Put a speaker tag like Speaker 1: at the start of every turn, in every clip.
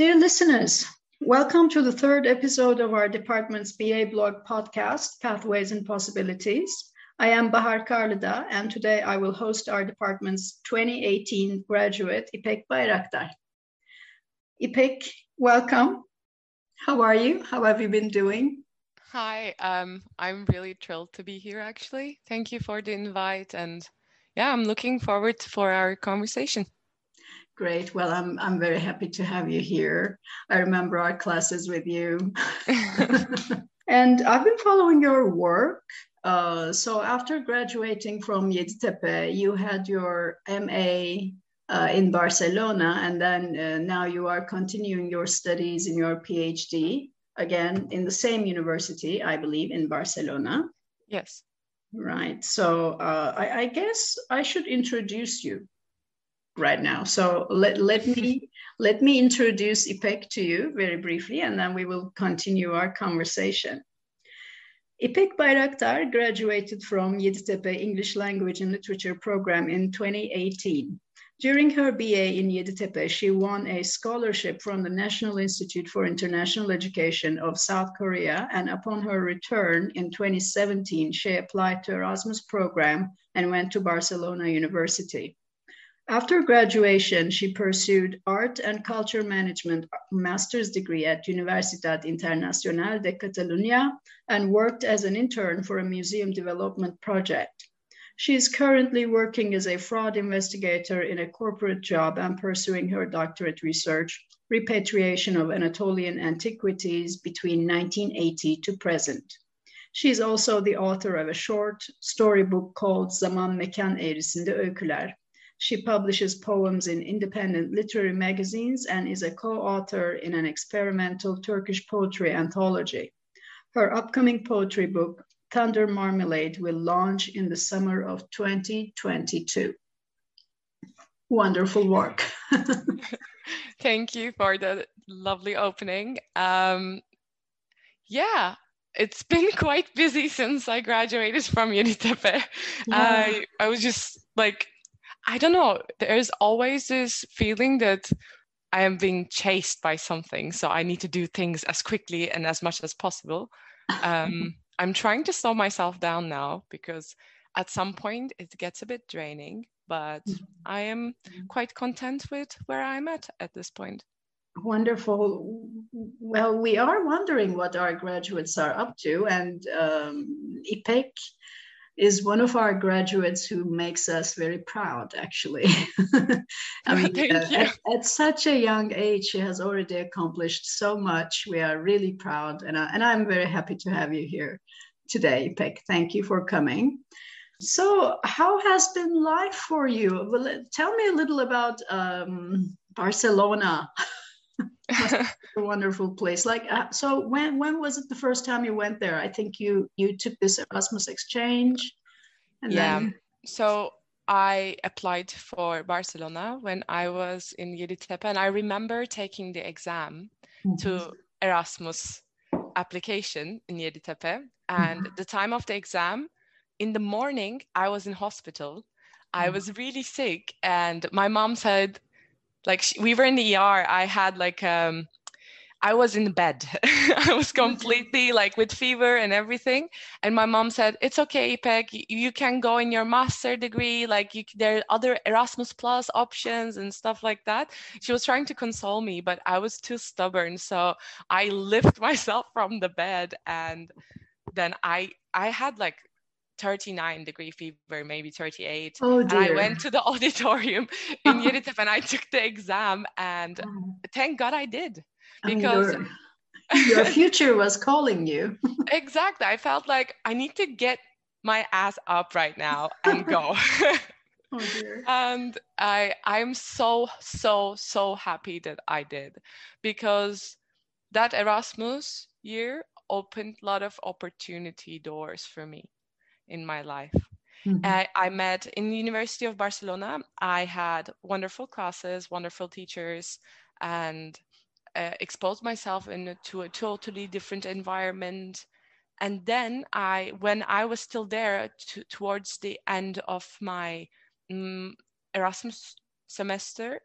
Speaker 1: Dear listeners, welcome to the third episode of our department's BA blog podcast, Pathways and Possibilities. I am Bahar Karlıda, and today I will host our department's 2018 graduate, İpek Bayraktar. İpek, welcome. How are you? How have you been doing?
Speaker 2: Hi, um, I'm really thrilled to be here actually. Thank you for the invite and yeah, I'm looking forward for our conversation.
Speaker 1: Great. Well, I'm I'm very happy to have you here. I remember our classes with you. and I've been following your work. Uh, so after graduating from Yeditepe, you had your MA uh, in Barcelona, and then uh, now you are continuing your studies in your PhD again in the same university, I believe, in Barcelona.
Speaker 2: Yes.
Speaker 1: Right. So uh, I, I guess I should introduce you right now. So let, let me let me introduce İpek to you very briefly, and then we will continue our conversation. İpek Bayraktar graduated from Yeditepe English Language and Literature program in 2018. During her BA in Yeditepe, she won a scholarship from the National Institute for International Education of South Korea, and upon her return in 2017, she applied to Erasmus program and went to Barcelona University. After graduation, she pursued art and culture management master's degree at Universitat Internacional de Catalunya and worked as an intern for a museum development project. She is currently working as a fraud investigator in a corporate job and pursuing her doctorate research, repatriation of Anatolian antiquities between 1980 to present. She is also the author of a short storybook called Zaman Mekan Eğrisinde Öyküler, she publishes poems in independent literary magazines and is a co author in an experimental Turkish poetry anthology. Her upcoming poetry book, Thunder Marmalade, will launch in the summer of 2022. Wonderful work.
Speaker 2: Thank you for the lovely opening. Um, yeah, it's been quite busy since I graduated from Yeditepe. Yeah. I, I was just like I don't know. There's always this feeling that I am being chased by something. So I need to do things as quickly and as much as possible. Um, I'm trying to slow myself down now because at some point it gets a bit draining, but mm-hmm. I am quite content with where I'm at at this point.
Speaker 1: Wonderful. Well, we are wondering what our graduates are up to, and um, İpek is one of our graduates who makes us very proud, actually. I mean, uh, at, at, such a young age, she has already accomplished so much. We are really proud, and, I, and I'm very happy to have you here today, Peck. Thank you for coming. So, how has been life for you? Well, tell me a little about um, Barcelona. a wonderful place. Like, uh, so when when was it the first time you went there? I think you you took this Erasmus exchange.
Speaker 2: yeah. Then... So I applied for Barcelona when I was in Yeditepe, and I remember taking the exam mm-hmm. to Erasmus application in Yeditepe. And mm-hmm. the time of the exam, in the morning, I was in hospital. I mm. was really sick, and my mom said, like we were in the ER. I had like um, I was in bed. I was completely like with fever and everything. And my mom said, "It's okay, Peg. You can go in your master degree. Like you, there are other Erasmus Plus options and stuff like that." She was trying to console me, but I was too stubborn. So I lift myself from the bed, and then I I had like 39 degree fever, maybe 38.
Speaker 1: Oh,
Speaker 2: and I went to the auditorium in Yeditepe and I took the exam and oh. thank God I did oh, because
Speaker 1: your, your future was calling you.
Speaker 2: exactly. I felt like I need to get my ass up right now and go. oh, and I I'm so so so happy that I did because that Erasmus year opened a lot of opportunity doors for me in my life. Mm-hmm. I, I met in the University of Barcelona. I had wonderful classes, wonderful teachers, and uh, exposed myself into a totally different environment. And then I, when I was still there to, towards the end of my um, Erasmus semester,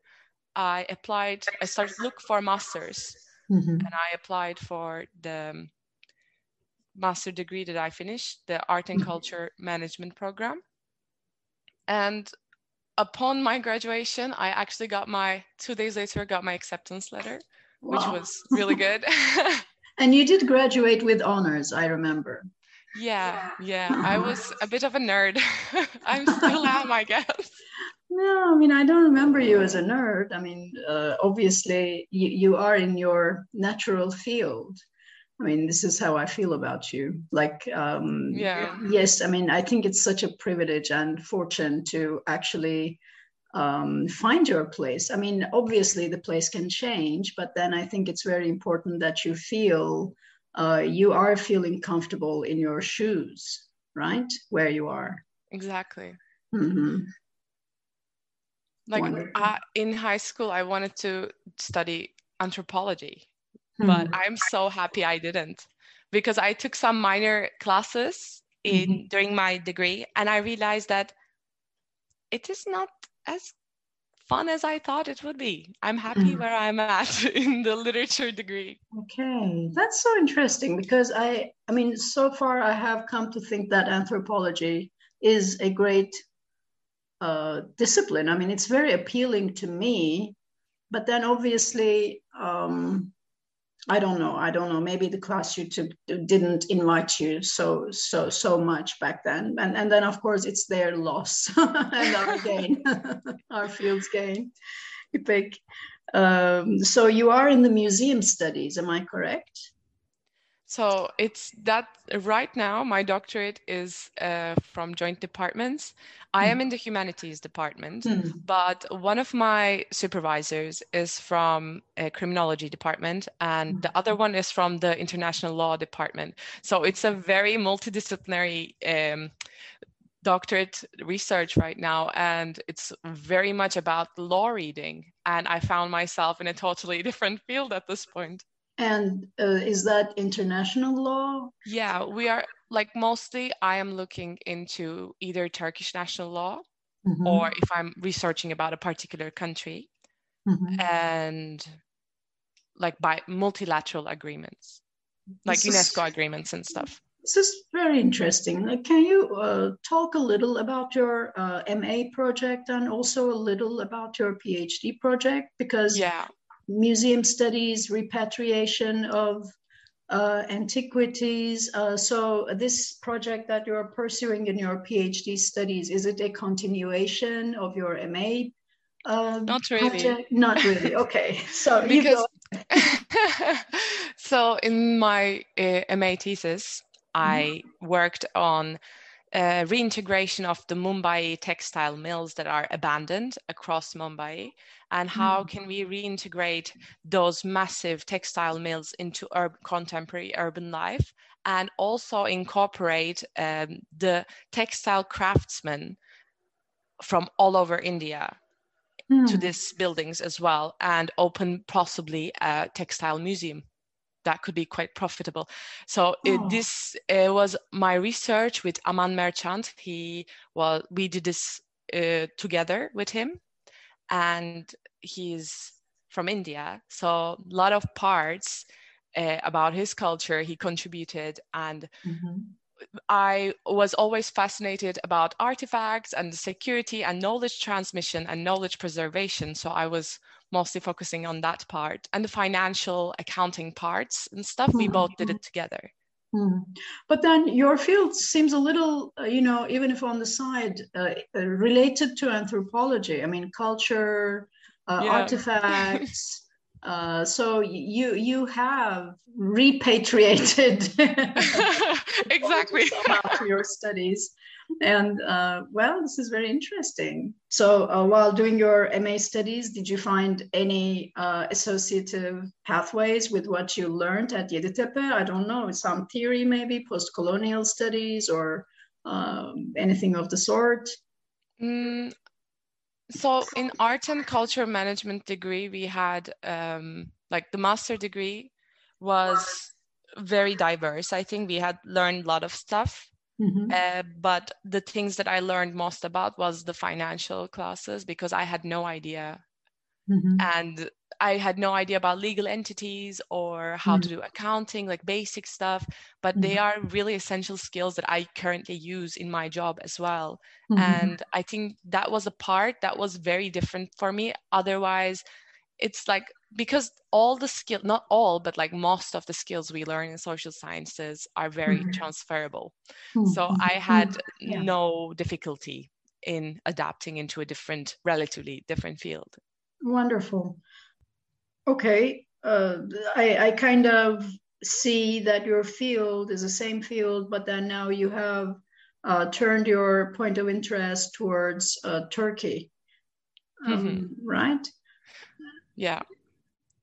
Speaker 2: I applied, I started to look for masters mm-hmm. and I applied for the master degree that I finished, the art and mm-hmm. culture management program. And upon my graduation, I actually got my two days later got my acceptance letter, wow. which was really good.
Speaker 1: and you did graduate with honors, I remember.
Speaker 2: Yeah, yeah. I was a bit of a nerd. I'm still am, I guess.
Speaker 1: No, I mean, I don't remember you as a nerd. I mean, uh, obviously, you, you are in your natural field. I mean, this is how I feel about you. Like, um, yeah. Yes, I mean, I think it's such a privilege and fortune to actually um, find your place. I mean, obviously, the place can change, but then I think it's very important that you feel uh, you are feeling comfortable in your shoes, right? Where you are.
Speaker 2: Exactly. Mm-hmm. Like I, in high school, I wanted to study anthropology, mm-hmm. but I'm so happy I didn't because I took some minor classes in mm-hmm. during my degree and I realized that it is not as fun as I thought it would be. I'm happy mm. where I'm at in the literature degree.
Speaker 1: Okay, that's so interesting because I, I mean, so far I have come to think that anthropology is a great uh, discipline. I mean, it's very appealing to me, but then obviously, um, I don't know. I don't know. Maybe the class you took didn't invite you so so so much back then, and and then of course it's their loss and our gain, our field's gain. pick. Um, so you are in the museum studies, am I correct?
Speaker 2: So it's that right now my doctorate is uh, from joint departments. I am hmm. in the humanities department, mm. but one of my supervisors is from a criminology department, and the other one is from the international law department. So it's a very multidisciplinary um, doctorate research right now, and it's very much about law reading. And I found myself in a totally different field at this point.
Speaker 1: And uh, is that international law?
Speaker 2: Yeah, we are like mostly I am looking into either Turkish national law mm-hmm. or if I'm researching about a particular country mm-hmm. and like by multilateral agreements, like this UNESCO is, agreements and stuff.
Speaker 1: This is very interesting. Can you uh, talk a little about your uh, MA project and also a little about your PhD project? Because
Speaker 2: yeah
Speaker 1: museum studies, repatriation of uh, antiquities. Uh, so this project that you're pursuing in your PhD studies, is it a continuation of your MA?
Speaker 2: Uh, Not really. Project?
Speaker 1: Not really. Okay. So
Speaker 2: because so in my uh, MA thesis, I mm-hmm. worked on uh, reintegration of the Mumbai textile mills that are abandoned across Mumbai and how mm. can we reintegrate those massive textile mills into urban, contemporary urban life and also incorporate um, the textile craftsmen from all over India mm. to these buildings as well and open possibly a textile museum that could be quite profitable. So oh. it, this uh, was my research with Aman Merchant. He well, we did this uh, together with him, and he's from India. So a lot of parts uh, about his culture he contributed, and mm-hmm. I was always fascinated about artifacts and security and knowledge transmission and knowledge preservation. So I was mostly focusing on that part and the financial accounting parts and stuff. Mm-hmm. We both did it together.
Speaker 1: Mm. But then your field seems a little, uh, you know, even if on the side, uh, uh related to anthropology. I mean, culture, uh, yeah. artifacts. Uh, so you you have repatriated
Speaker 2: exactly
Speaker 1: your studies and uh, well this is very interesting. So uh, while doing your ma studies did you find any uh, associative pathways with what you learned at yeditepe? I don't know some theory maybe post-colonial studies or um, anything of the sort?
Speaker 2: Mm, so in art and culture management degree we had um, like the master degree was very diverse. I think we had learned a lot of stuff mm-hmm. uh, but the things that i learned most about was the financial classes because i had no idea mm-hmm. and I had no idea about legal entities or how mm-hmm. to do accounting, like basic stuff, but mm-hmm. they are really essential skills that I currently use in my job as well. Mm-hmm. And I think that was a part that was very different for me. Otherwise, it's like because all the skill not all but like most of the skills we learn in social sciences are very mm-hmm. transferable mm-hmm. so i had yeah. no difficulty in adapting into a different relatively different field
Speaker 1: wonderful okay uh, I, I kind of see that your field is the same field but then now you have uh, turned your point of interest towards uh, turkey um, mm-hmm. right
Speaker 2: yeah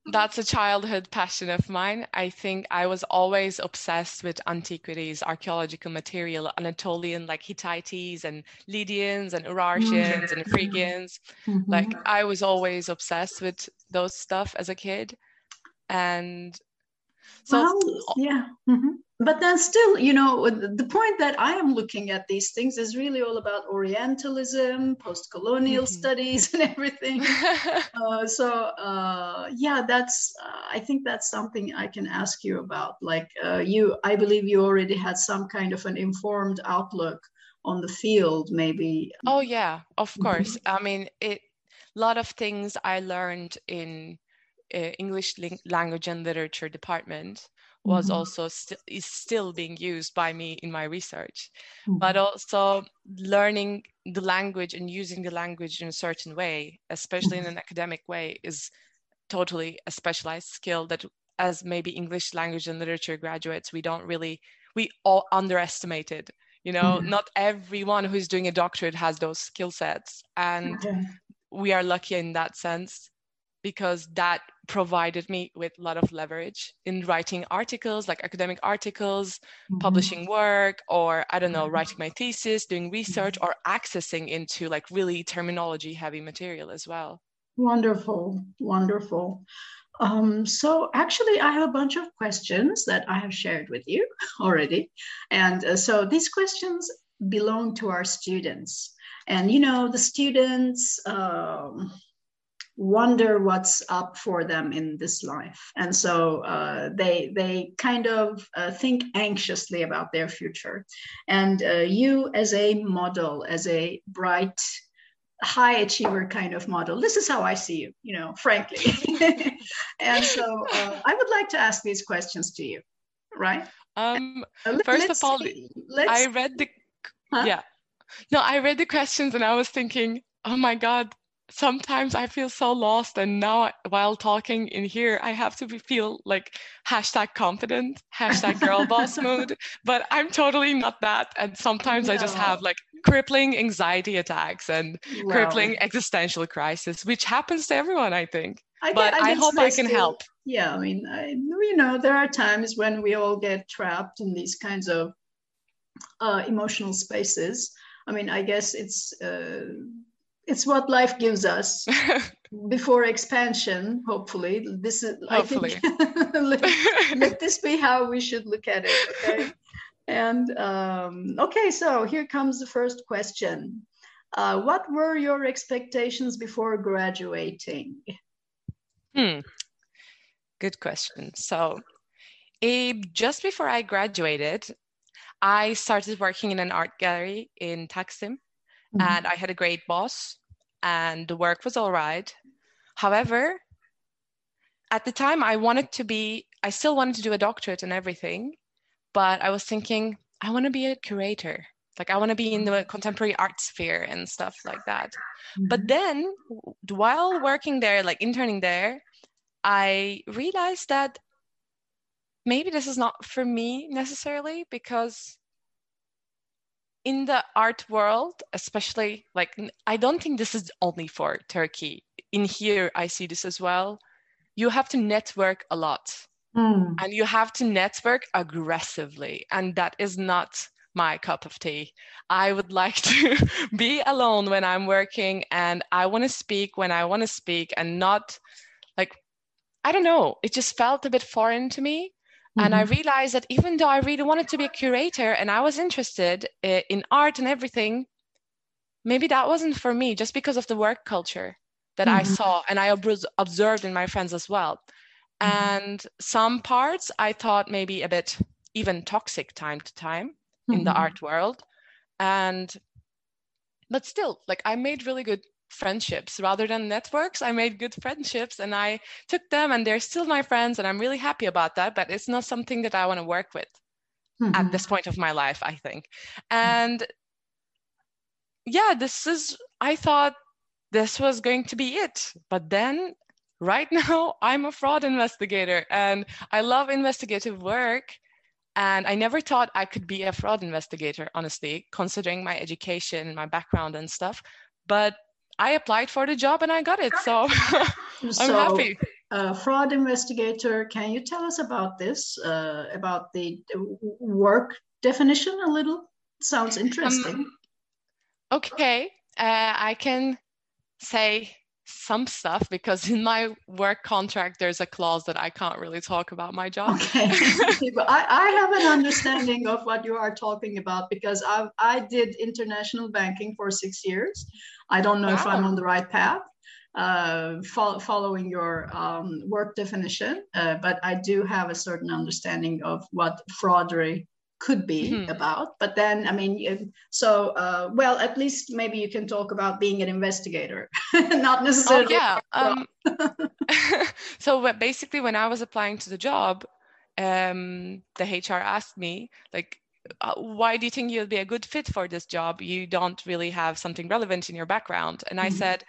Speaker 2: that's a childhood passion of mine. I think I was always obsessed with antiquities, archaeological material, Anatolian, like Hittites and Lydians and Urartians mm-hmm. and Phrygians. Mm-hmm. Like I was always obsessed with those stuff as a kid. And
Speaker 1: so, well, yeah. Mm-hmm but then still you know the point that i am looking at these things is really all about orientalism post-colonial mm-hmm. studies and everything uh, so uh, yeah that's uh, i think that's something i can ask you about like uh, you i believe you already had some kind of an informed outlook on the field maybe
Speaker 2: oh yeah of mm-hmm. course mm-hmm. i mean it a lot of things i learned in english language and literature department was mm-hmm. also st- is still being used by me in my research mm-hmm. but also learning the language and using the language in a certain way especially mm-hmm. in an academic way is totally a specialized skill that as maybe english language and literature graduates we don't really we all underestimated you know mm-hmm. not everyone who's doing a doctorate has those skill sets and we are lucky in that sense because that provided me with a lot of leverage in writing articles like academic articles mm-hmm. publishing work or i don't know writing my thesis doing research mm-hmm. or accessing into like really terminology heavy material as well
Speaker 1: wonderful wonderful um, so actually i have a bunch of questions that i have shared with you already and uh, so these questions belong to our students and you know the students um, wonder what's up for them in this life. And so uh, they they kind of uh, think anxiously about their future. And uh, you as a model as a bright high achiever kind of model this is how i see you you know frankly. And so uh, i would like to ask these questions to you right?
Speaker 2: Um uh, first of all i read the huh? yeah. No i read the questions and i was thinking oh my god sometimes I feel so lost. And now, while talking in here, I have to be, feel like hashtag confident, hashtag girl boss mood. But I'm totally not that. And sometimes no. I just have like crippling anxiety attacks and crippling existential crisis, which happens to everyone, I think. I but I, I hope I can help.
Speaker 1: Yeah, I mean, I, you know, there are times when we all get trapped in these kinds of uh, emotional spaces. I mean, I guess it's uh, it's what life gives us before expansion hopefully. This is hopefully. i think let, let, this be how we should look at it okay? And um, okay so here comes the first question. Uh, what were your expectations before graduating?
Speaker 2: Hmm. Good question. So uh, just before i graduated i started working in an art gallery in taksim Mm-hmm. and I had a great boss, and the work was all right. However, at the time, I wanted to be, I still wanted to do a doctorate and everything, but I was thinking, I want to be a curator. Like, I want to be in the contemporary art sphere and stuff like that. Mm-hmm. But then, while working there, like interning there, I realized that maybe this is not for me necessarily because in the art world, especially like I don't think this is only for Turkey. In here, I see this as well. You have to network a lot, mm. and you have to network aggressively, and that is not my cup of tea. I would like to be alone when I'm working, and I want to speak when I want to speak, and not like I don't know. It just felt a bit foreign to me. Mm-hmm. And I mm-hmm. realized that even though I really wanted to be a curator and I was interested in art and everything, maybe that wasn't for me just because of the work culture that mm-hmm. I saw and I observed in my friends as well. Mm-hmm. And some parts I thought maybe a bit even toxic time to time in the mm-hmm. art world. And but still, like I made really good friendships. Rather than networks i made good friendships and i took them and they're still my friends and i'm really happy about that but it's not something that i want to work with mm-hmm. at this point of my life i think. And yeah this is i thought this was going to be it but then right now i'm a fraud investigator and i love investigative work and i never thought i could be a fraud investigator honestly considering my education my background and stuff but I applied for the job and I got it. So I'm so, happy.
Speaker 1: Uh, fraud investigator, can you tell us about this, uh, about the work definition a little? Sounds interesting. Um,
Speaker 2: okay, uh, I can say some stuff because in my work contract there's a clause that I can't really talk about my job.
Speaker 1: Okay, I, I have an understanding of what you are talking about because I I did international banking for six years. I don't know wow. if I'm on the right path. Uh, fo- following your um, work definition, uh, but I do have a certain understanding of what fraudery could be mm-hmm. about. But then, I mean, so uh, well, at least maybe you can talk about being an investigator, not necessarily.
Speaker 2: Oh, yeah. Um, so basically, when I was applying to the job, um, the HR asked me like. Uh, why do you think you'll be a good fit for this job? You don't really have something relevant in your background. And I mm-hmm. said,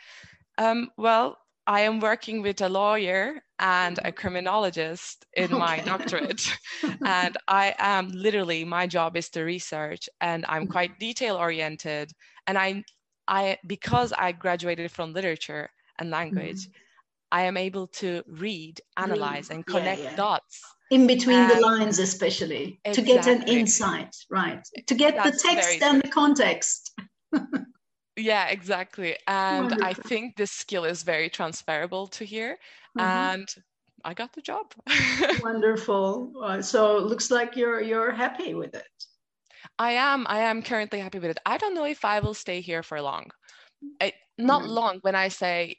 Speaker 2: um, well, I am working with a lawyer and a criminologist in okay. my doctorate. and I am literally, my job is to research and I'm quite mm-hmm. detail oriented. And I, I, because I graduated from literature and language, mm-hmm. I am able to read, analyze, and connect yeah, yeah. dots.
Speaker 1: In between and the lines, especially exactly. to get an insight, right? To get That's the text and the context.
Speaker 2: yeah exactly and Wonderful. i think this skill is very transferable to here mm-hmm. and i got the job
Speaker 1: Wonderful. Uh, so it looks like you're you're happy with it.
Speaker 2: I am. I am currently happy with it. I don't know if I will stay here for long. It, not mm-hmm. long when I say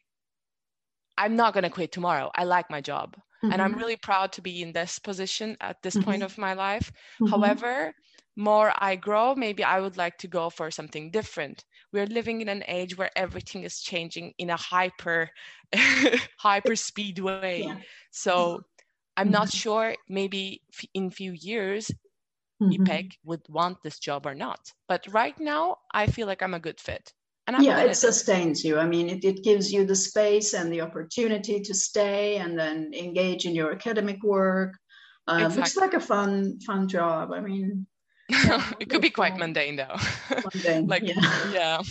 Speaker 2: I'm not going to quit tomorrow. I like my job. Mm-hmm. And I'm mm-hmm. really proud to be in this position at this point mm-hmm. of my life. Mm-hmm. However, more I grow, maybe I would like to go for something different. We're living in an age where everything is changing in a hyper, hyper speed way. Yeah. So I'm not mm-hmm. sure. Maybe in few years, mm-hmm. İpek would want this job or not. But right now, I feel like I'm a good fit.
Speaker 1: And I'm yeah, it sustains you. I mean, it, it gives you the space and the opportunity to stay and then engage in your academic work. Uh, exactly. Looks like a fun, fun job. I mean,
Speaker 2: it could be quite mundane though. Mundane, like yeah. yeah.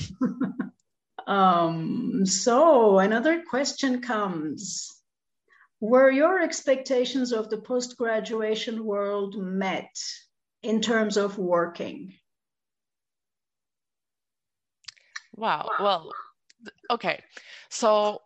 Speaker 1: um, so another question comes. Were your expectations of the post-graduation world met in terms of working?
Speaker 2: Wow. Well, okay. So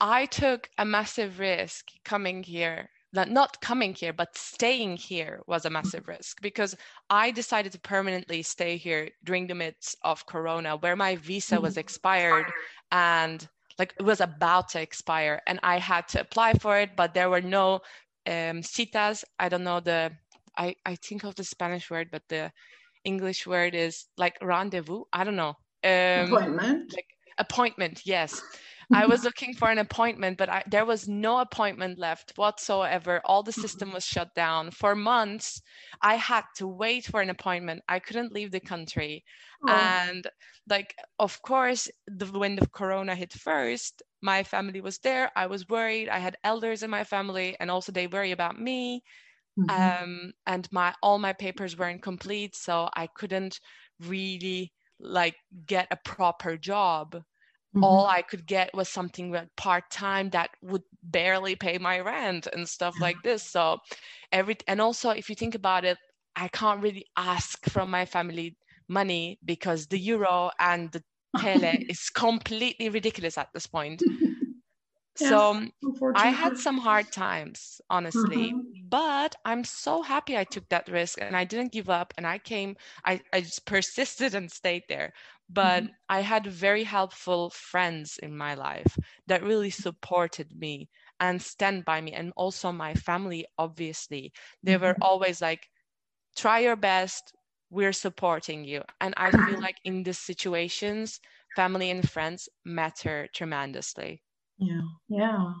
Speaker 2: I took a massive risk coming here not coming here but staying here was a massive risk because i decided to permanently stay here during the midst of corona where my visa was mm-hmm. expired and like it was about to expire and i had to apply for it but there were no um, citas. I don't know the I, I think of the spanish word but the english word is like rendezvous. I don't know.
Speaker 1: Um, appointment?
Speaker 2: like appointment yes I was looking for an appointment, but I, there was no appointment left whatsoever. All the system was shut down. For months, I had to wait for an appointment. I couldn't leave the country. Oh. And, like, of course, the, when the corona hit first, my family was there. I was worried. I had elders in my family, and also they worry about me. Mm-hmm. Um, and my all my papers weren't complete, so I couldn't really like get a proper job Mm-hmm. All I could get was something part time that would barely pay my rent and stuff like this. So, every and also if you think about it, I can't really ask from my family money because the euro and the TL is completely ridiculous at this point. Yes, so I had some hard times, honestly, mm-hmm. but I'm so happy I took that risk and I didn't give up and I came, I, I just persisted and stayed there. But mm-hmm. I had very helpful friends in my life that really supported me and stand by me and also my family obviously. They were mm-hmm. always like try your best. We're supporting you. And i feel like in these situations family and friends matter tremendously.
Speaker 1: Yeah yeah.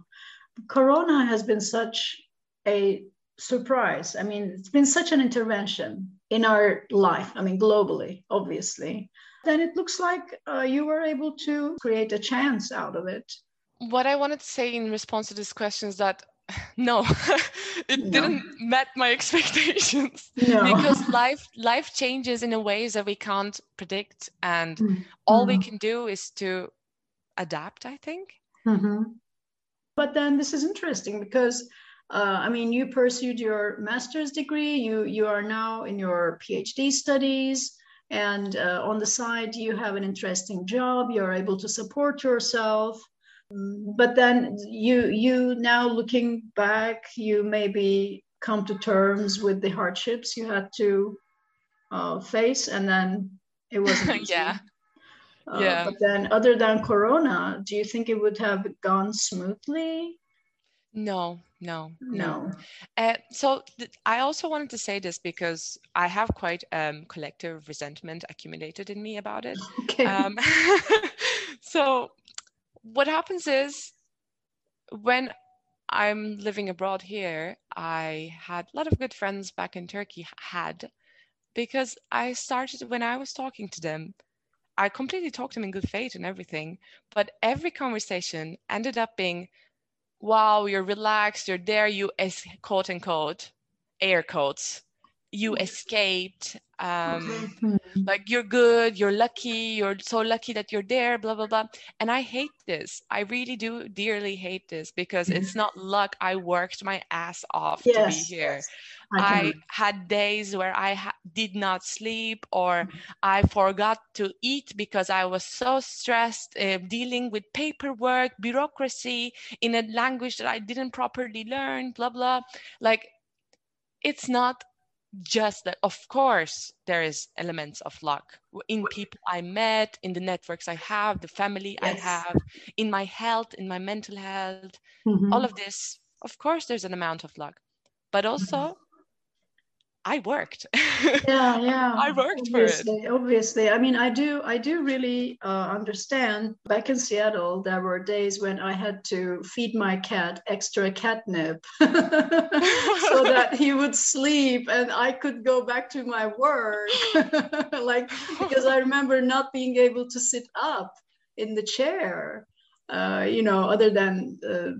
Speaker 1: Corona has been such a surprise. I mean it's been such an intervention in our life i mean globally obviously then it looks like uh, you were able to create a chance out of it
Speaker 2: what I wanted to say in response to this question is that no, it no. didn't met my expectations no. because life life changes in a ways that we can't predict, and mm-hmm. all we can do is to adapt. I think.
Speaker 1: Mm-hmm. But then this is interesting because. Uh, I mean, you pursued your master's degree. You you are now in your PhD studies, and uh, on the side you have an interesting job. You're able to support yourself. But then you you now looking back you maybe come to terms with the hardships you had to uh, face and then it wasn't
Speaker 2: yeah.
Speaker 1: Uh, yeah. but then other than corona do you think it would have gone smoothly?
Speaker 2: No no no uh, so th- i also wanted to say this because i have quite um, collective resentment accumulated in me about it okay. Um, so what happens is when I'm living abroad here, I had a lot of good friends back in Turkey, had because I started when I was talking to them. I completely talked to them in good faith and everything, but every conversation ended up being, wow, you're relaxed, you're there, you, es- quote unquote, air quotes, you mm-hmm. escaped um like you're good you're lucky you're so lucky that you're there blah blah blah and i hate this i really do dearly hate this because mm-hmm. it's not luck i worked my ass off yes, to be here yes. I, I, had days where i ha- did not sleep or mm-hmm. i forgot to eat because i was so stressed uh, dealing with paperwork bureaucracy in a language that i didn't properly learn blah blah like it's not just that of course there is elements of luck in people i met in the networks i have the family yes. i have in my health in my mental health mm-hmm. all of this of course there's an amount of luck but also mm-hmm. I worked.
Speaker 1: Yeah, yeah.
Speaker 2: I worked obviously,
Speaker 1: for it. Obviously, I mean, I do. I do really uh, understand. Back in Seattle, there were days when I had to feed my cat extra catnip so that he would sleep and I could go back to my work. like because I remember not being able to sit up in the chair. Uh, you know, other than uh,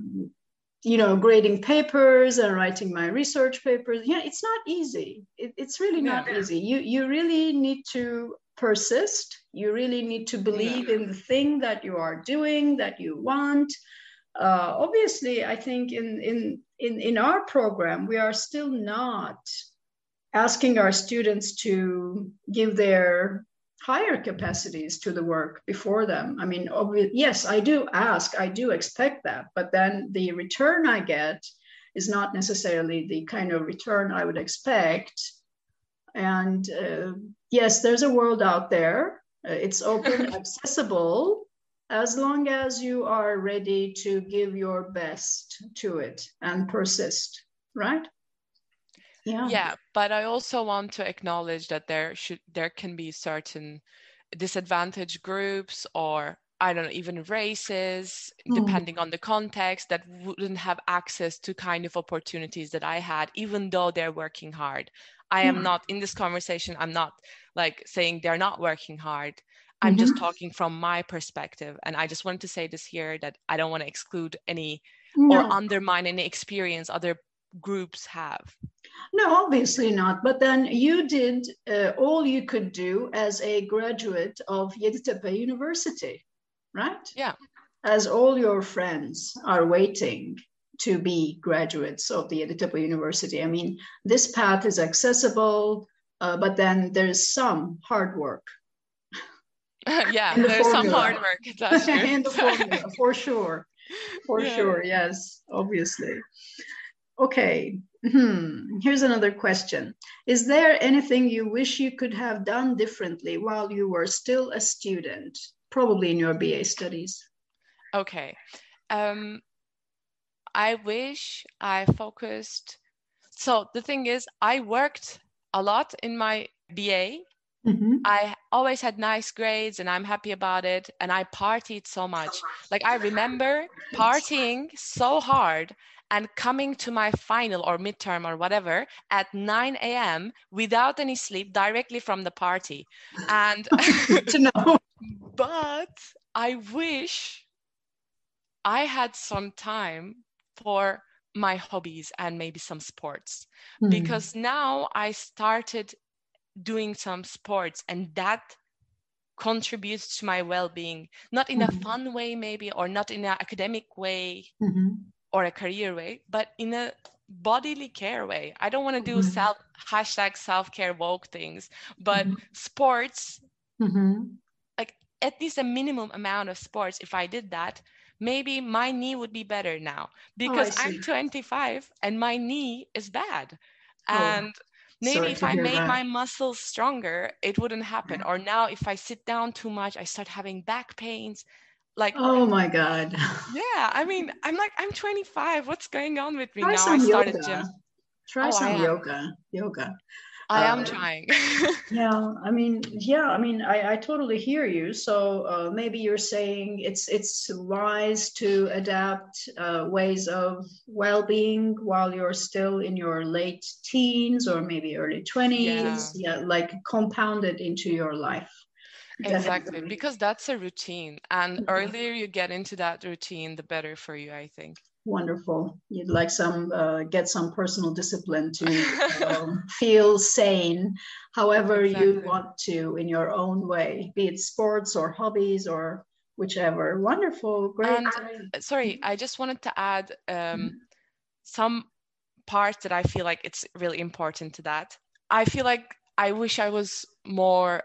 Speaker 1: you know grading papers and writing my research papers. Yeah it's not easy. It, it's really not yeah. easy. You you really need to persist. You really need to believe yeah. in the thing that you are doing that you want. Uh, obviously i think in in in in our program we are still not asking our students to give their higher capacities to the work before them. I mean, yes, I do ask, I do expect that, but then the return I get is not necessarily the kind of return I would expect. And uh, yes, there's a world out there. Uh, it's open, accessible, as long as you are ready to give your best to it and persist, right?
Speaker 2: Yeah yeah but i also want to acknowledge that there should there can be certain disadvantaged groups or I don't know, even races, mm. depending on the context, that wouldn't have access to kind of opportunities that I had, even though they're working hard. I am not in this conversation, I'm not like saying they're not working hard. I'm mm-hmm. just talking from my perspective. And I just wanted to say this here that I don't want to exclude any no. or undermine any experience other groups have.
Speaker 1: No, obviously not. But then you did uh, all you could do as a graduate of Yeditepe University, right?
Speaker 2: Yeah.
Speaker 1: As all your friends are waiting to be graduates of the Yeditepe University. I mean, this path is accessible, uh, but then there's some hard work.
Speaker 2: yeah, the there's formula. some hard work. That's true.
Speaker 1: in the formula, for sure. For yeah. sure, yes, obviously. Okay, Hmm. Here's another question Is there anything you wish you could have done differently while you were still a student, probably in your BA studies?
Speaker 2: Okay. Um, I wish I focused. So the thing is, I worked a lot in my BA. Mm-hmm. I always had nice grades and I'm happy about it. And I partied so much. Like, I remember partying so hard and coming to my final or midterm or whatever at 9 a.m. without any sleep directly from the party. And to know. but I wish I had some time for my hobbies and maybe some sports mm. because now I started doing some sports and that contributes to my well-being not in mm-hmm. a fun way maybe or not in an academic way mm-hmm. Or a career way but in a bodily care way i don't want to do mm-hmm. self hashtag self-care woke things but mm-hmm. sports mm-hmm. like at least a minimum amount of sports if i did that maybe my knee would be better now oh, because oh, I'm 25 and my knee is bad. Oh, and maybe if I made that. my muscles stronger, it wouldn't happen. Or now if I sit down too much, I start having back pains. Like
Speaker 1: oh my god.
Speaker 2: Yeah, I mean, I'm like I'm 25. What's going on with me Try now? I started
Speaker 1: yoga.
Speaker 2: gym.
Speaker 1: Try oh, some yoga. Yoga.
Speaker 2: I am uh, trying.
Speaker 1: yeah, I mean, yeah, I mean, I, I totally hear you. So uh, maybe you're saying it's it's wise to adapt uh, ways of well-being while you're still in your late teens or maybe early twenties. Yeah. yeah, like compounded into your life.
Speaker 2: Exactly, because that's a routine, and mm-hmm. earlier you get into that routine, the better for you, I think
Speaker 1: wonderful you'd like some uh, get some personal discipline to um, feel sane however exactly. you want to in your own way be it sports or hobbies or whichever wonderful great, and,
Speaker 2: sorry i just wanted to add um, mm-hmm. some part that i feel like it's really important to that i feel like i wish i was more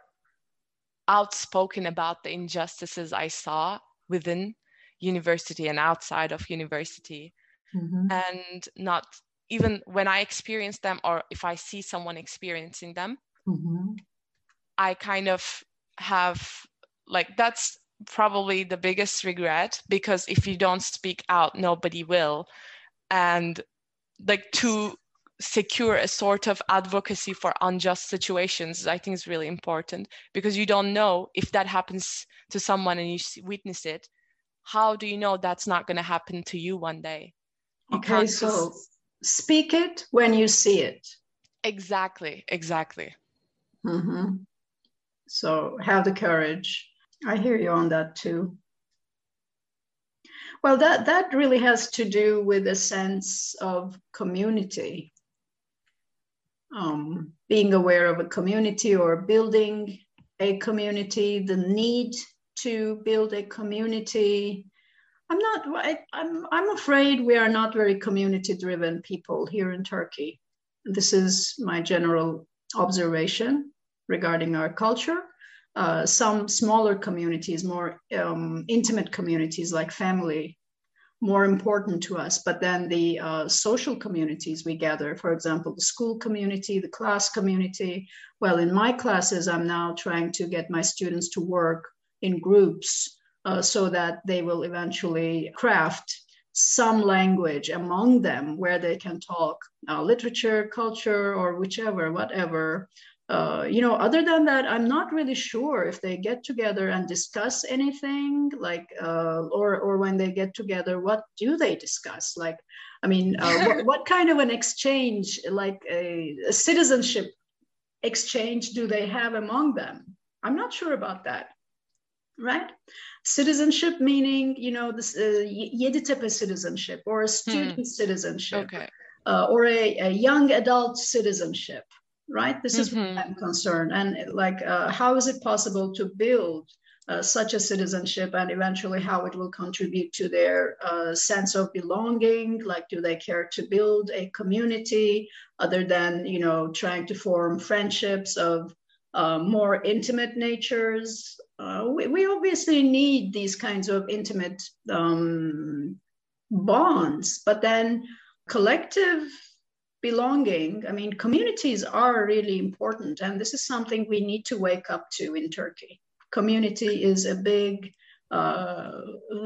Speaker 2: outspoken about the injustices i saw within university and outside of university mm-hmm. and not even when i experience them or if i see someone experiencing them mm-hmm. i kind of have like that's probably the biggest regret because if you don't speak out nobody will and like to secure a sort of advocacy for unjust situations i think is really important because you don't know if that happens to someone and you witness it how do you know that's not going to happen to you one day?
Speaker 1: You okay, so just... speak it when you see it.
Speaker 2: Exactly, exactly.
Speaker 1: Mm-hmm. So have the courage. I hear you on that too. Well, that, that really has to do with a sense of community. Um, being aware of a community or building a community, the need to build a community. I'm not, I, I'm, I'm afraid we are not very community driven people here in Turkey. This is my general observation regarding our culture. Uh, some smaller communities, more um, intimate communities like family, more important to us. But then the uh, social communities we gather, for example, the school community, the class community. Well, in my classes, I'm now trying to get my students to work in groups uh, so that they will eventually craft some language among them where they can talk uh, literature, culture, or whichever, whatever. Uh, you know, other than that, I'm not really sure if they get together and discuss anything, like, uh, or or when they get together, what do they discuss? Like, I mean, uh, what, what, kind of an exchange, like a, a citizenship exchange, do they have among them? I'm not sure about that right? Citizenship meaning, you know, this uh, Yeditepe citizenship or a student hmm. citizenship okay. uh, or a, a, young adult citizenship, right? This is mm-hmm. what I'm concerned. And like, uh, how is it possible to build uh, such a citizenship and eventually how it will contribute to their uh, sense of belonging like do they care to build a community other than you know trying to form friendships of uh, more intimate natures uh, we, we, obviously need these kinds of intimate um, bonds, but then collective belonging. I mean, communities are really important, and this is something we need to wake up to in Turkey. Community is a big uh,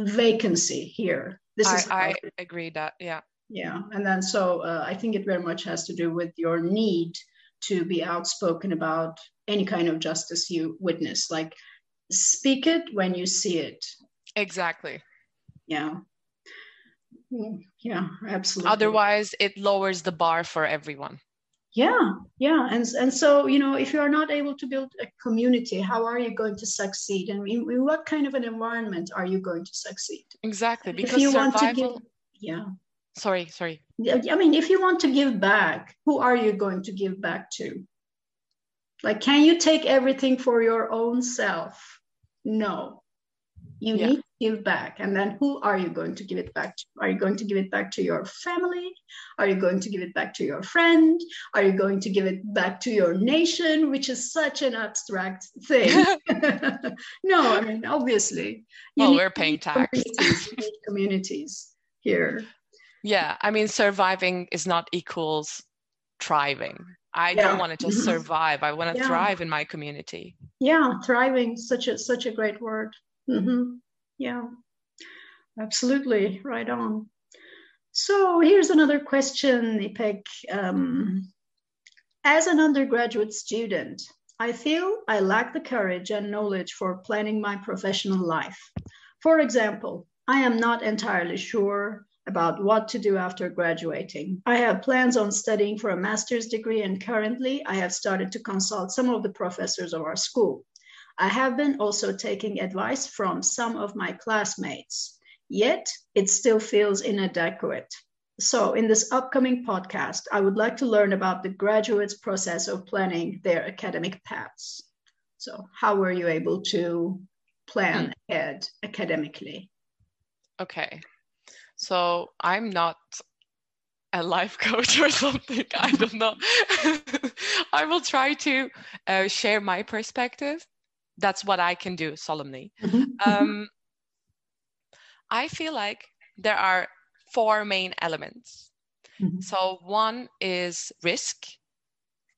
Speaker 1: vacancy here.
Speaker 2: This I, is I agree that yeah
Speaker 1: yeah, and then so uh, I think it very much has to do with your need to be outspoken about any kind of justice you witness. Like, speak it when you see it.
Speaker 2: Exactly.
Speaker 1: Yeah. Yeah, absolutely.
Speaker 2: Otherwise, it lowers the bar for everyone.
Speaker 1: Yeah, yeah, and and so you know, if you are not able to build a community, how are you going to succeed? And in, in what kind of an environment are you going to succeed?
Speaker 2: Exactly, because if you survival... want to give,
Speaker 1: yeah.
Speaker 2: Sorry, sorry.
Speaker 1: I mean, if you want to give back, who are you going to give back to? Like, can you take everything for your own self? No. You yeah. need give back. And then who are you going to give it back to? Are you going to give it back to your family? Are you going to give it back to your friend? Are you going to give it back to your nation, which is such an abstract thing? no, I mean, obviously.
Speaker 2: well, we're paying tax.
Speaker 1: Communities, communities here.
Speaker 2: Yeah, I mean, surviving is not equals thriving. I yeah. don't want to just mm-hmm. survive. I want to yeah. thrive in my community.
Speaker 1: Yeah, thriving such a such a great word. Mm-hmm. Yeah, absolutely, right on. So here's another question, İpek. Um, as an undergraduate student, I feel I lack the courage and knowledge for planning my professional life. For example, I am not entirely sure about what to do after graduating. I have plans on studying for a master's degree, and currently I have started to consult some of the professors of our school. I have been also taking advice from some of my classmates, yet it still feels inadequate. So, in this upcoming podcast, I would like to learn about the graduates' process of planning their academic paths. So, how were you able to plan ahead academically?
Speaker 2: Okay, so I'm not a life coach or something. I don't know. I will try to uh, share my perspective. That's what I can do solemnly. Mm-hmm. mm-hmm. Um, I feel like there are four main elements. Mm-hmm. So one is risk.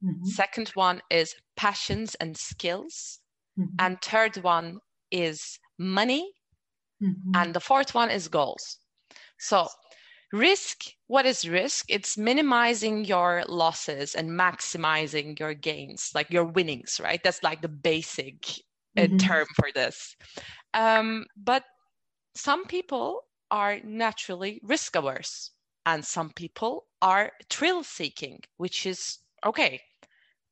Speaker 2: Mm-hmm. Second one is passions and skills. Mm-hmm. And third one is money. Mm-hmm. And the fourth one is goals. So, risk what is risk? It's minimizing your losses and maximizing your gains, like your winnings, right? That's like the basic mm-hmm. term for this. Um, but some people are naturally risk averse, and some people are thrill seeking, which is okay.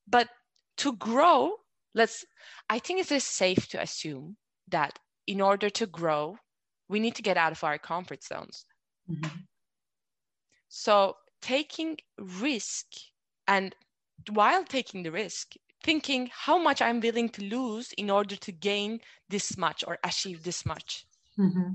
Speaker 2: But to grow, let's, I think it is safe to assume that in order to grow, we need to get out of our comfort zones. Mm-hmm. So taking risk and while taking the risk, thinking how much I'm willing to lose in order to gain this much or achieve this much. Mm-hmm.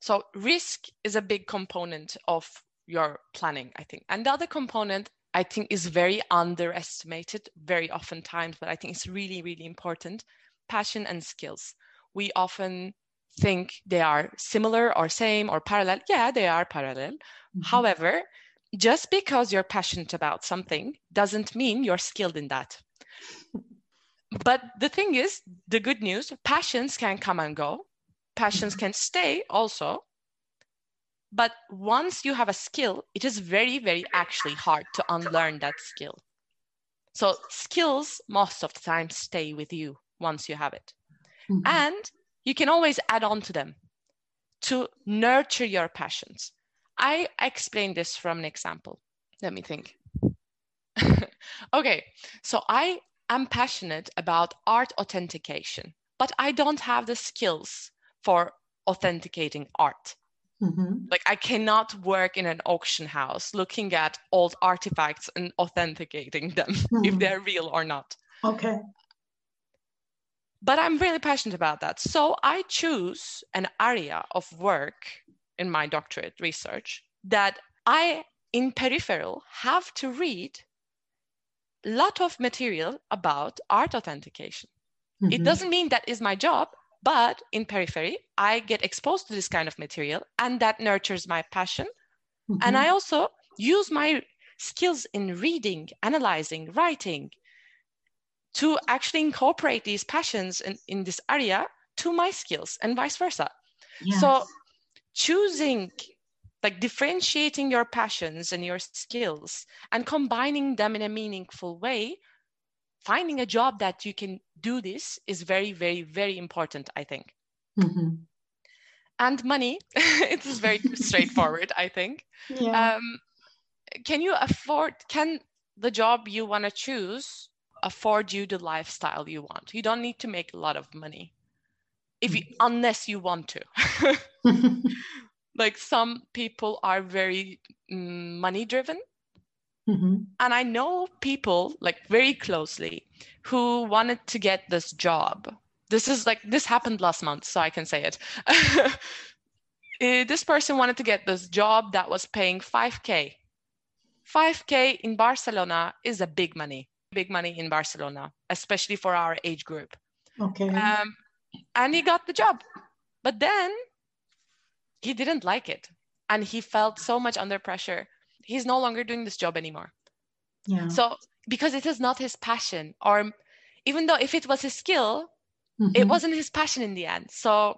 Speaker 2: So risk is a big component of your planning, I think. And the other component I think is very underestimated very often times, but I think it's really, really important. Passion and skills. We often think they are similar or same or parallel. Yeah, they are parallel. Mm-hmm. However, just because you're passionate about something doesn't mean you're skilled in that. But the thing is, the good news passions can come and go, passions can stay also. But once you have a skill, it is very, very actually hard to unlearn that skill. So, skills most of the time stay with you once you have it. Mm-hmm. And you can always add on to them to nurture your passions. I explain this from an example. Let me think. Okay, so I am passionate about art authentication, but I don't have the skills for authenticating art. Mm-hmm. Like I cannot work in an auction house looking at old artifacts and authenticating them mm-hmm. if they're real or not.
Speaker 1: Okay
Speaker 2: but I'm really passionate about that. So I choose an area of work in my doctorate research that I, in peripheral, have to read lot of material about art authentication. Mm-hmm. It doesn't mean that is my job, but in periphery, I get exposed to this kind of material and that nurtures my passion. Mm-hmm. And I also use my skills in reading, analyzing, writing, to actually incorporate these passions in, in this area to my skills and vice versa. Yes. So choosing like differentiating your passions and your skills and combining them in a meaningful way finding a job that you can do this is very very very important i think mm-hmm. and money it is very straightforward i think yeah. um, can you afford can the job you want to choose afford you the lifestyle you want you don't need to make a lot of money if you mm-hmm. unless you want to like some people are very mm, money driven mm-hmm. and i know people like very closely who wanted to get this job. This is like this happened last month so i can say it. Eh, this person wanted to get this job that was paying 5k 5k in barcelona is a big money big money in barcelona especially for our age group.
Speaker 1: Okay. Um,
Speaker 2: and he got the job. But then he didn't like it and he felt so much under pressure he's no longer doing this job anymore yeah so because it is not his passion or even though if it was his skill mm-hmm. it wasn't his passion in the end so okay.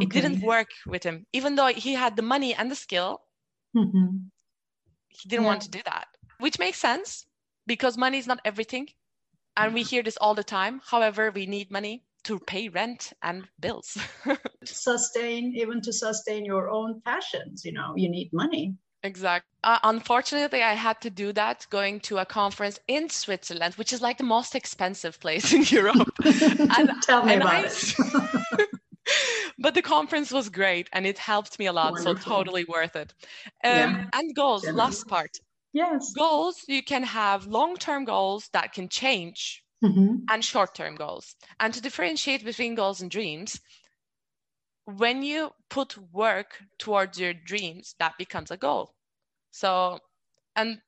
Speaker 2: it didn't work with him even though he had the money and the skill mm-hmm. he didn't yeah. want to do that which makes sense because money is not everything and we hear this all the time however we need money to pay rent and bills.
Speaker 1: sustain, even to sustain your own passions, you know, you need money.
Speaker 2: Exactly. Uh, unfortunately, I had to do that going to a conference in Switzerland, which is like the most expensive place in Europe.
Speaker 1: and, Tell me about I, it.
Speaker 2: but the conference was great and it helped me a lot. Wonderful. So totally worth it. Um, yeah. And goals, Generally. last part.
Speaker 1: Yes.
Speaker 2: Goals, you can have long term goals that can change mm-hmm. and short term goals. And to differentiate between goals and dreams, when you put work towards your dreams, that becomes a goal. So, and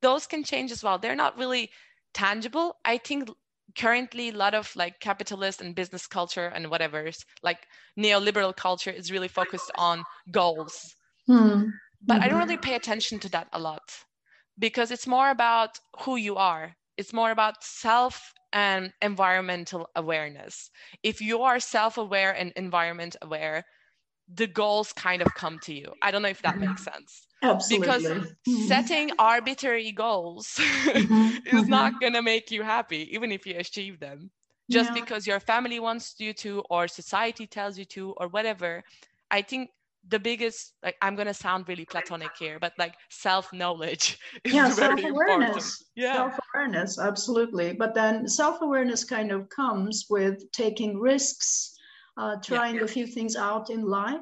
Speaker 2: those can change as well. They're not really tangible. I think currently a lot of like capitalist and business culture and whatever's like neoliberal culture is really focused on goals. Mm-hmm. But I don't really pay attention to that a lot because it's more about who you are it's more about self and environmental awareness. If you are self aware and environment aware, the goals kind of come to you. I don't know if that makes sense.
Speaker 1: Absolutely.
Speaker 2: Because mm-hmm. setting arbitrary goals mm-hmm. is mm-hmm. not going to make you happy, even if you achieve them. Just yeah. because your family wants you to, or society tells you to, or whatever. I think the biggest like i'm going to sound really platonic here but like self knowledge is yeah, important
Speaker 1: yeah self-awareness absolutely but then self-awareness kind of comes with taking risks uh, trying yeah. a few things out in life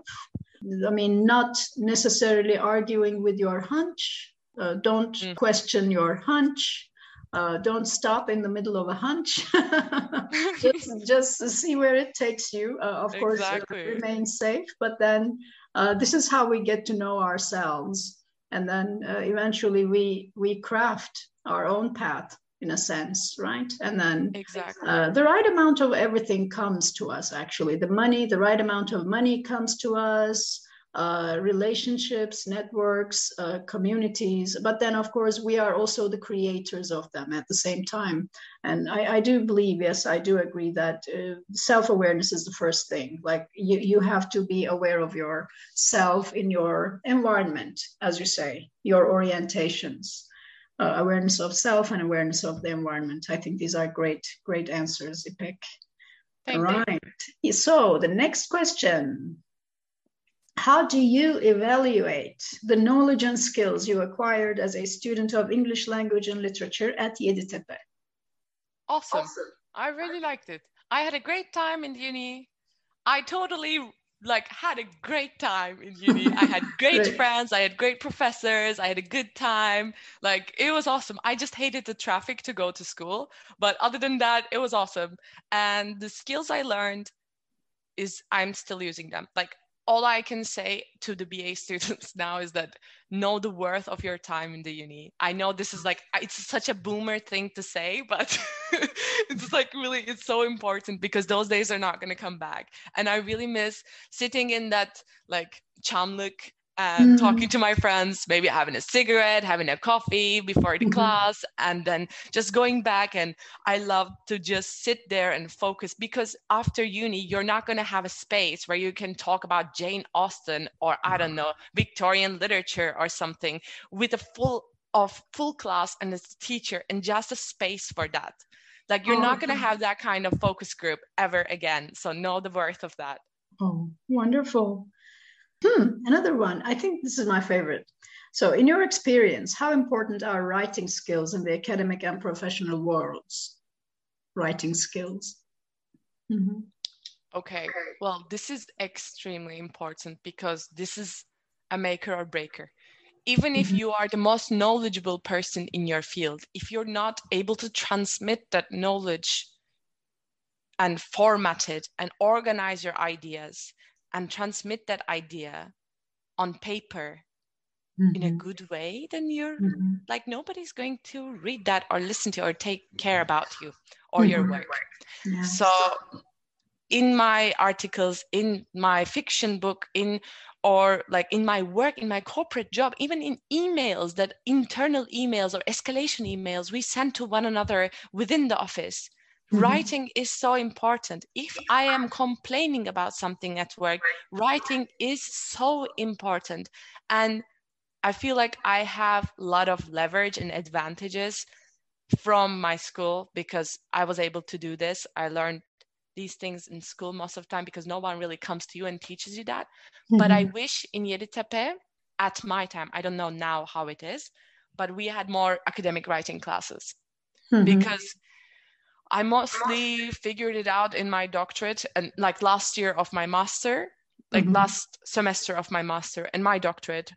Speaker 1: i mean not necessarily arguing with your hunch uh, don't mm. question your hunch uh, don't stop in the middle of a hunch. just, just see where it takes you. Uh, of exactly. course, remain safe, but then uh, this is how we get to know ourselves. And then uh, eventually we we craft our own path in a sense right? And then
Speaker 2: exactly.
Speaker 1: uh, the right amount of everything comes to us actually. The money the right amount of money comes to us uh, relationships, networks, uh, communities. But then, of course, we are also the creators of them at the same time. And I, I do believe, yes, I do agree that uh, self awareness is the first thing. Like you, you have to be aware of yourself in your environment, as you say, your orientations. Uh, awareness of self and awareness of the environment. I think these are great, great answers, İpek. Thank right. You. So the next question how do you evaluate the knowledge and skills you acquired as a student of English language and literature at Yeditepe?
Speaker 2: Awesome. awesome. I really liked it. I had a great time in uni. I totally like had a great time in uni. I had great, great friends, I had great professors, I had a good time. Like it was awesome. I just hated the traffic to go to school, but other than that, it was awesome. And the skills I learned is I'm still using them. Like all I can say to the BA students now is that know the worth of your time in the uni. I know this is like it's such a boomer thing to say, but it's like really it's so important because those days are not going to come back. And I really miss sitting in that like Çamlık and mm. talking to my friends, maybe having a cigarette, having a coffee before the mm-hmm. class, and then just going back. And I love to just sit there and focus because after uni, you're not going to have a space where you can talk about Jane Austen or I don't know, Victorian literature or something with a full of full class and a teacher and just a space for that. Like you're oh, not going to have that kind of focus group ever again. So know the worth of that.
Speaker 1: Oh, wonderful. Hmm, another one. I think this is my favorite. So, in your experience, how important are writing skills in the academic and professional worlds? Writing skills.
Speaker 2: Mm-hmm. Okay, well, this is extremely important because this is a maker or breaker. Even if mm-hmm. you are the most knowledgeable person in your field, if you're not able to transmit that knowledge and format it and organize your ideas and transmit that idea on paper mm-hmm. in a mm-hmm. good way, then you're mm-hmm. like nobody's going to read that or listen to or take care about you or mm-hmm. your work. Yeah. So in my articles, in my fiction book, in or like in my work, in my corporate job, even in emails that internal emails or escalation emails we send to one another within the office Mm-hmm. Writing is so important. If I am complaining about something at work, writing is so important. And I feel like I have a lot of leverage and advantages from my school because I was able to do this. I learned these things in school most of the time because no one really comes to you and teaches you that. Mm-hmm. But I mm-hmm. wish in Yeditepe at my time, I don't know now how it is, but we had more academic writing classes mm-hmm. because I mostly figured it out in my doctorate and like last year of my master, like mm-hmm. last semester of my master and my doctorate.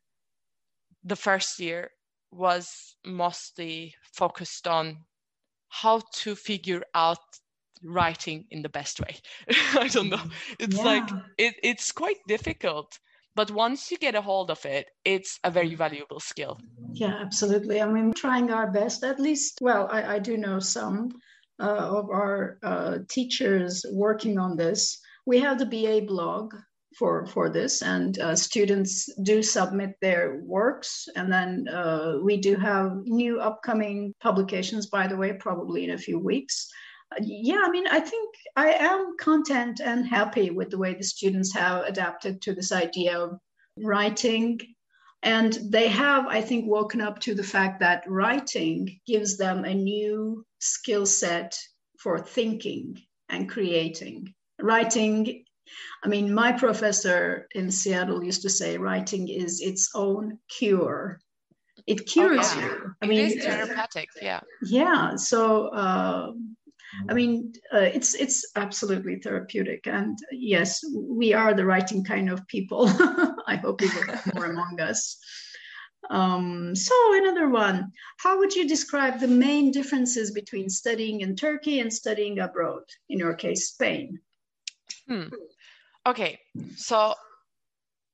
Speaker 2: The first year was mostly focused on how to figure out writing in the best way. I don't know. It's yeah. like it, it's quite difficult but once you get a hold of it it's a very valuable skill
Speaker 1: yeah absolutely i mean trying our best at least well i, I do know some of our uh, teachers working on this. We have the BA blog for, for this, and uh, students do submit their works. And then uh, we do have new upcoming publications, by the way, probably in a few weeks. Uh, yeah, I mean, I think I am content and happy with the way the students have adapted to this idea of writing and they have, I think, woken up to the fact that writing gives them a new skill set for thinking and creating. Writing, I mean, my professor in Seattle used to say writing is its own cure. It cures oh, yeah. you.
Speaker 2: I it mean, is therapeutic, yeah.
Speaker 1: Yeah. So, uh, I mean, uh, it's it's absolutely therapeutic, and yes, we are the writing kind of people. I hope we will have more among us. Um, so another one, how would you describe the main differences between studying in Turkey and studying abroad? In your case, Spain.
Speaker 2: Hmm. Okay, so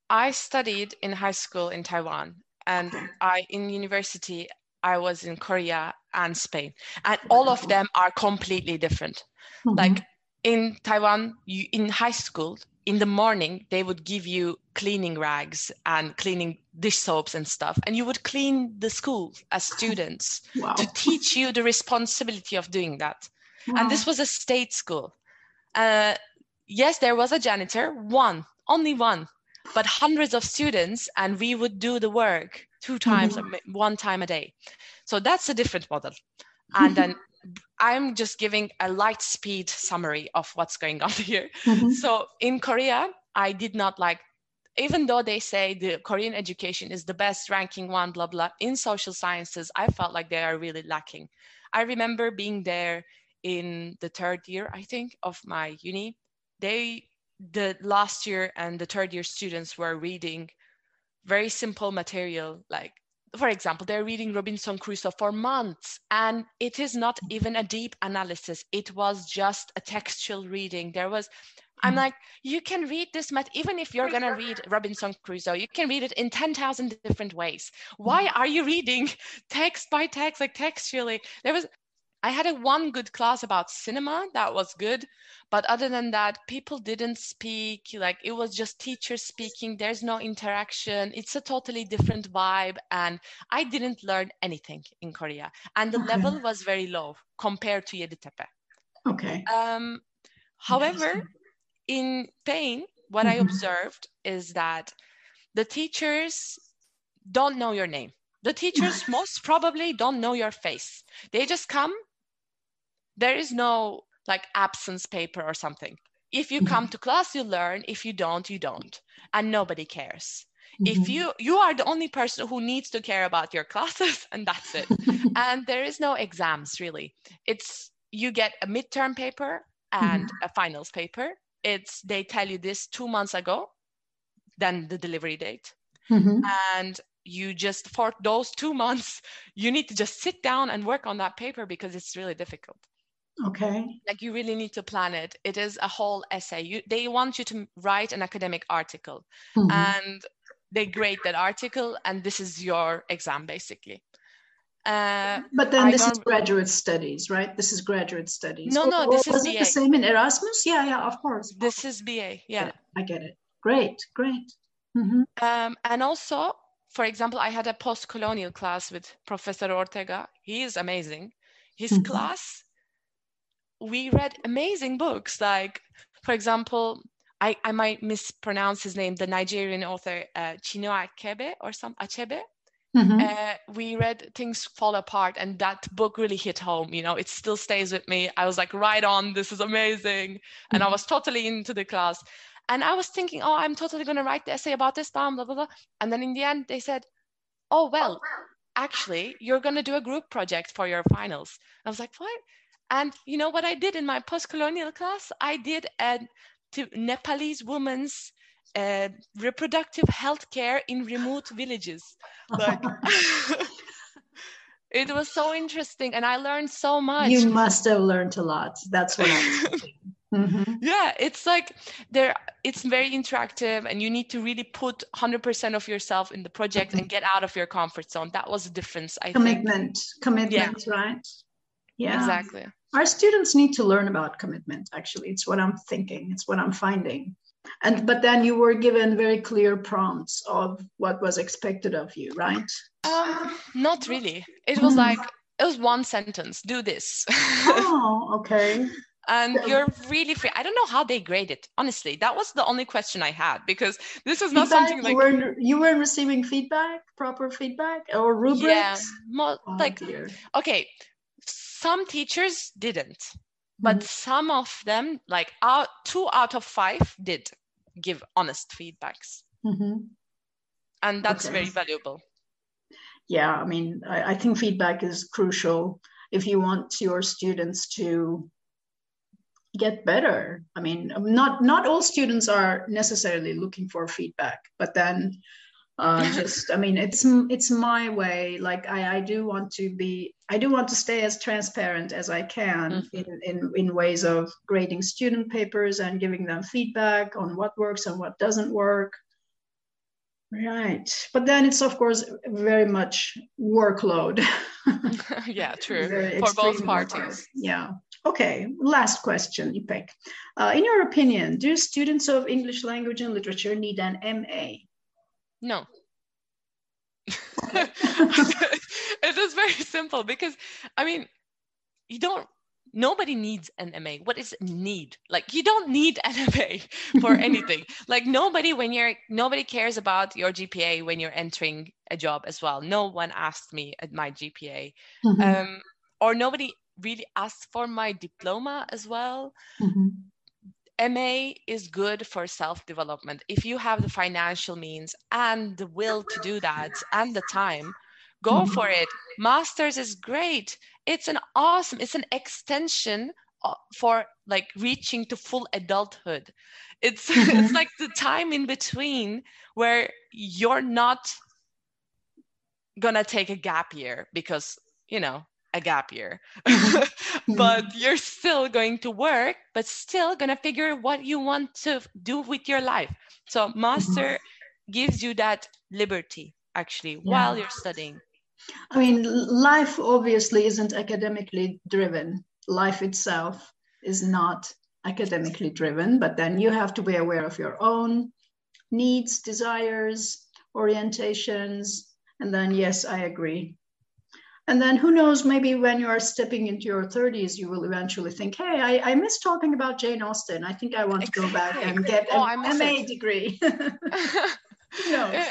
Speaker 2: I studied in high school in Taiwan, and I in university I was in Korea and Spain, and all of them are completely different. Mm-hmm. Like in Taiwan, you in high school, in the morning they would give you cleaning rags and cleaning dish soaps and stuff, and you would clean the school as students wow. to teach you the responsibility of doing that. Wow. And this was a state school. Uh, yes, there was a janitor, one, only one, but hundreds of students, and we would do the work two times, mm-hmm. one time a day. So that's a different model. And then I'm just giving a light speed summary of what's going on here. Mm-hmm. So in Korea, I did not like, even though they say the Korean education is the best ranking one, blah, blah, in social sciences, I felt like they are really lacking. I remember being there in the third year, I think, of my uni. They, the last year and the third year students were reading very simple material like for example, they're reading Robinson Crusoe for months, and it is not even a deep analysis. It was just a textual reading. There was, I'm mm. like, you can read this, mat- even if you're going to read Robinson Crusoe, you can read it in 10,000 different ways. Why mm. are you reading text by text, like textually? There was, I had a one good class about cinema that was good, but other than that, people didn't speak. Like it was just teachers speaking. There's no interaction. It's a totally different vibe, and I didn't learn anything in Korea. And the okay. level was very low compared to Yeditepe.
Speaker 1: Okay.
Speaker 2: Um, however, in Spain, what mm-hmm. I observed is that the teachers don't know your name. The teachers most probably don't know your face. They just come. There is no like absence paper or something. If you come mm-hmm. to class, you learn. If you don't, you don't. And nobody cares. Mm-hmm. If you you are the only person who needs to care about your classes, and that's it. and there is no exams really. It's you get a midterm paper and mm-hmm. a finals paper. It's they tell you this two months ago, then the delivery date. Mm-hmm. And you just for those two months you need to just sit down and work on that paper because it's really difficult
Speaker 1: okay
Speaker 2: like you really need to plan it it is a whole essay you they want you to write an academic article mm-hmm. and they grade that article and this is your exam basically
Speaker 1: uh, but then I this is graduate studies, right? This is graduate studies.
Speaker 2: No, no, this or, is BA.
Speaker 1: the same in Erasmus? Yeah, yeah, of course.
Speaker 2: This is BA, yeah. yeah
Speaker 1: I get it. Great, great.
Speaker 2: Mm-hmm. Um, and also, for example, I had a post-colonial class with Professor Ortega. He is amazing. His mm-hmm. class, we read amazing books. Like, for example, I, I might mispronounce his name, the Nigerian author uh, Chinua Achebe or some Achebe. Mm-hmm. Uh, we read Things Fall Apart, and that book really hit home. You know, it still stays with me. I was like, right on, this is amazing. Mm-hmm. And I mm-hmm. was totally into the class. And I was thinking, oh, I'm totally going to write the essay about this, blah, blah, blah, blah. And then in the end, they said, oh, well, actually, you're going to do a group project for your finals. I was like, what? And you know what I did in my post-colonial class? I did a to Nepalese women's uh, reproductive health care in remote villages. Like, it was so interesting, and I learned so much.
Speaker 1: You must have learned a lot. That's what I'm
Speaker 2: Mm-hmm. Yeah, it's like there it's very interactive and you need to really put 100% of yourself in the project mm-hmm. and get out of your comfort zone. That was the difference, I
Speaker 1: commitment.
Speaker 2: Think.
Speaker 1: Commitment, yeah. right?
Speaker 2: Yeah. Exactly.
Speaker 1: Our students need to learn about commitment actually. It's what I'm thinking. It's what I'm finding. And but then you were given very clear prompts of what was expected of you, right?
Speaker 2: Um, not really. It was mm. like it was one sentence, do this.
Speaker 1: oh, okay
Speaker 2: and you're really free. I don't know how they grade it. Honestly, that was the only question I had because this is not feedback, something like
Speaker 1: you weren't you weren't receiving feedback, proper feedback or rubrics. Yeah,
Speaker 2: more, oh, like dear. okay, some teachers didn't, but mm-hmm. some of them, like out two out of five, did give honest feedbacks, mm-hmm. and that's okay. very valuable.
Speaker 1: Yeah, I mean, I, I think feedback is crucial if you want your students to get better i mean not not all students are necessarily looking for feedback but then uh, just i mean it's it's my way. Like I, I do want to be i do want to stay as transparent as i can mm-hmm. in, in in ways of grading student papers and giving them feedback on what works and what doesn't work. Right. But then it's of course very much workload.
Speaker 2: Yeah true. For both parties.
Speaker 1: Yeah. Okay, last question, İpek. Uh, in your opinion, do students of English language and literature need an MA?
Speaker 2: No. it is very simple because, I mean, you don't, nobody needs an MA. What is need? Like, you don't need an MA for anything. like, nobody, when you're, nobody cares about your GPA when you're entering a job as well. No one asked me at my GPA. Mm-hmm. Um, or nobody really asked for my diploma as well. Mm-hmm. MA is good for self development. If you have the financial means and the will to do that and the time, go mm-hmm. for it. Masters is great. It's an awesome, it's an extension for like reaching to full adulthood. It's it's like the time in between where you're not gonna take a gap year because you know a gap year mm-hmm. but mm-hmm. you're still going to work but still going to figure what you want to do with your life so master mm-hmm. gives you that liberty actually yeah. while you're studying
Speaker 1: I mean, life obviously isn't academically driven. Life itself is not academically driven, but then you have to be aware of your own needs, desires, orientations. And then, yes, I agree. And then who knows, maybe when you are stepping into your 30s, you will eventually think, hey, I, I miss talking about Jane Austen. I think I want to go back and get oh, an MA it. degree. who knows?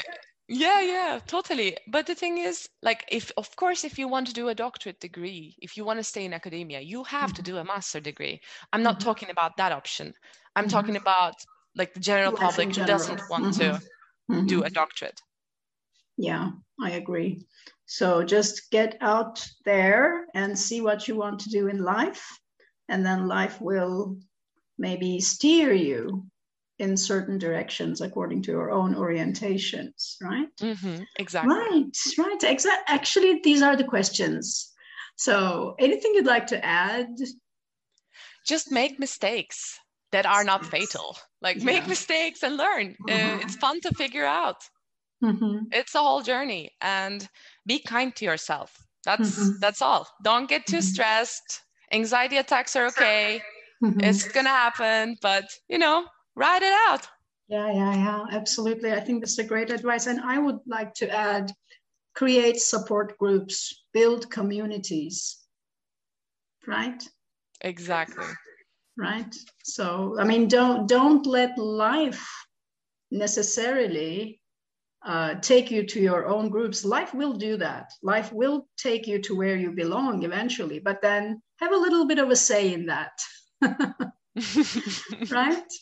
Speaker 2: yeah yeah totally but the thing is like if of course if you want to do a doctorate degree if you want to stay in academia you have mm-hmm. to do a master degree i'm not mm-hmm. talking about that option i'm mm-hmm. talking about like the general Life public general. who doesn't want to mm-hmm. do a mm-hmm. doctorate
Speaker 1: yeah i agree so just get out there and see what you want to do in life and then life will maybe steer you in certain directions according to your own orientations, right?
Speaker 2: Mm-hmm, exactly.
Speaker 1: Right, right. Exa- actually, these are the questions. So, anything you'd like to add?
Speaker 2: Just make mistakes that are not fatal. Like, yeah. make mistakes and learn. Uh, mm-hmm. Uh, it's fun to figure out. Mm-hmm. It's a whole journey, and be kind to yourself. That's mm-hmm. that's all. Don't get too mm-hmm. stressed. Anxiety attacks are okay. Mm-hmm. It's gonna happen, but you know, write it out.
Speaker 1: Yeah, yeah, yeah, absolutely. I think that's a great advice. And I would like to add create support groups, build communities, right?
Speaker 2: Exactly.
Speaker 1: Right. So, I mean, don't don't let life necessarily uh, take you to your own groups. Life will do that. Life will take you to where you belong eventually, but then have a little bit of a say in that. right?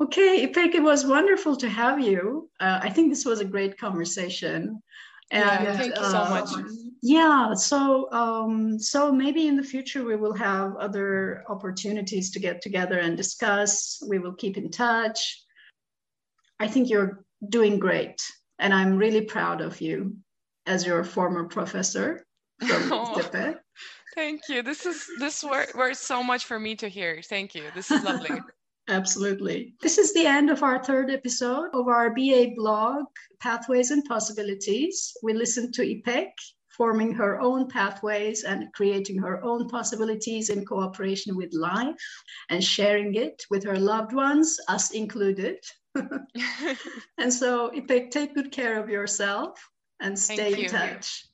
Speaker 1: Okay, İpek, it was wonderful to have you. Uh, I think this was a great conversation.
Speaker 2: And, yeah, thank you so much.
Speaker 1: Um, yeah, so um, so maybe in the future we will have other opportunities to get together and discuss. We will keep in touch. I think you're doing great, and I'm really proud of you as your former professor from oh,
Speaker 2: Thank you. This is this was so much for me to hear. Thank you. This is lovely.
Speaker 1: Absolutely. This is the end of our third episode of our BA blog, Pathways and Possibilities. We listened to İpek forming her own pathways and creating her own possibilities in cooperation with life and sharing it with her loved ones, us included. and so, take good care of yourself and stay in touch.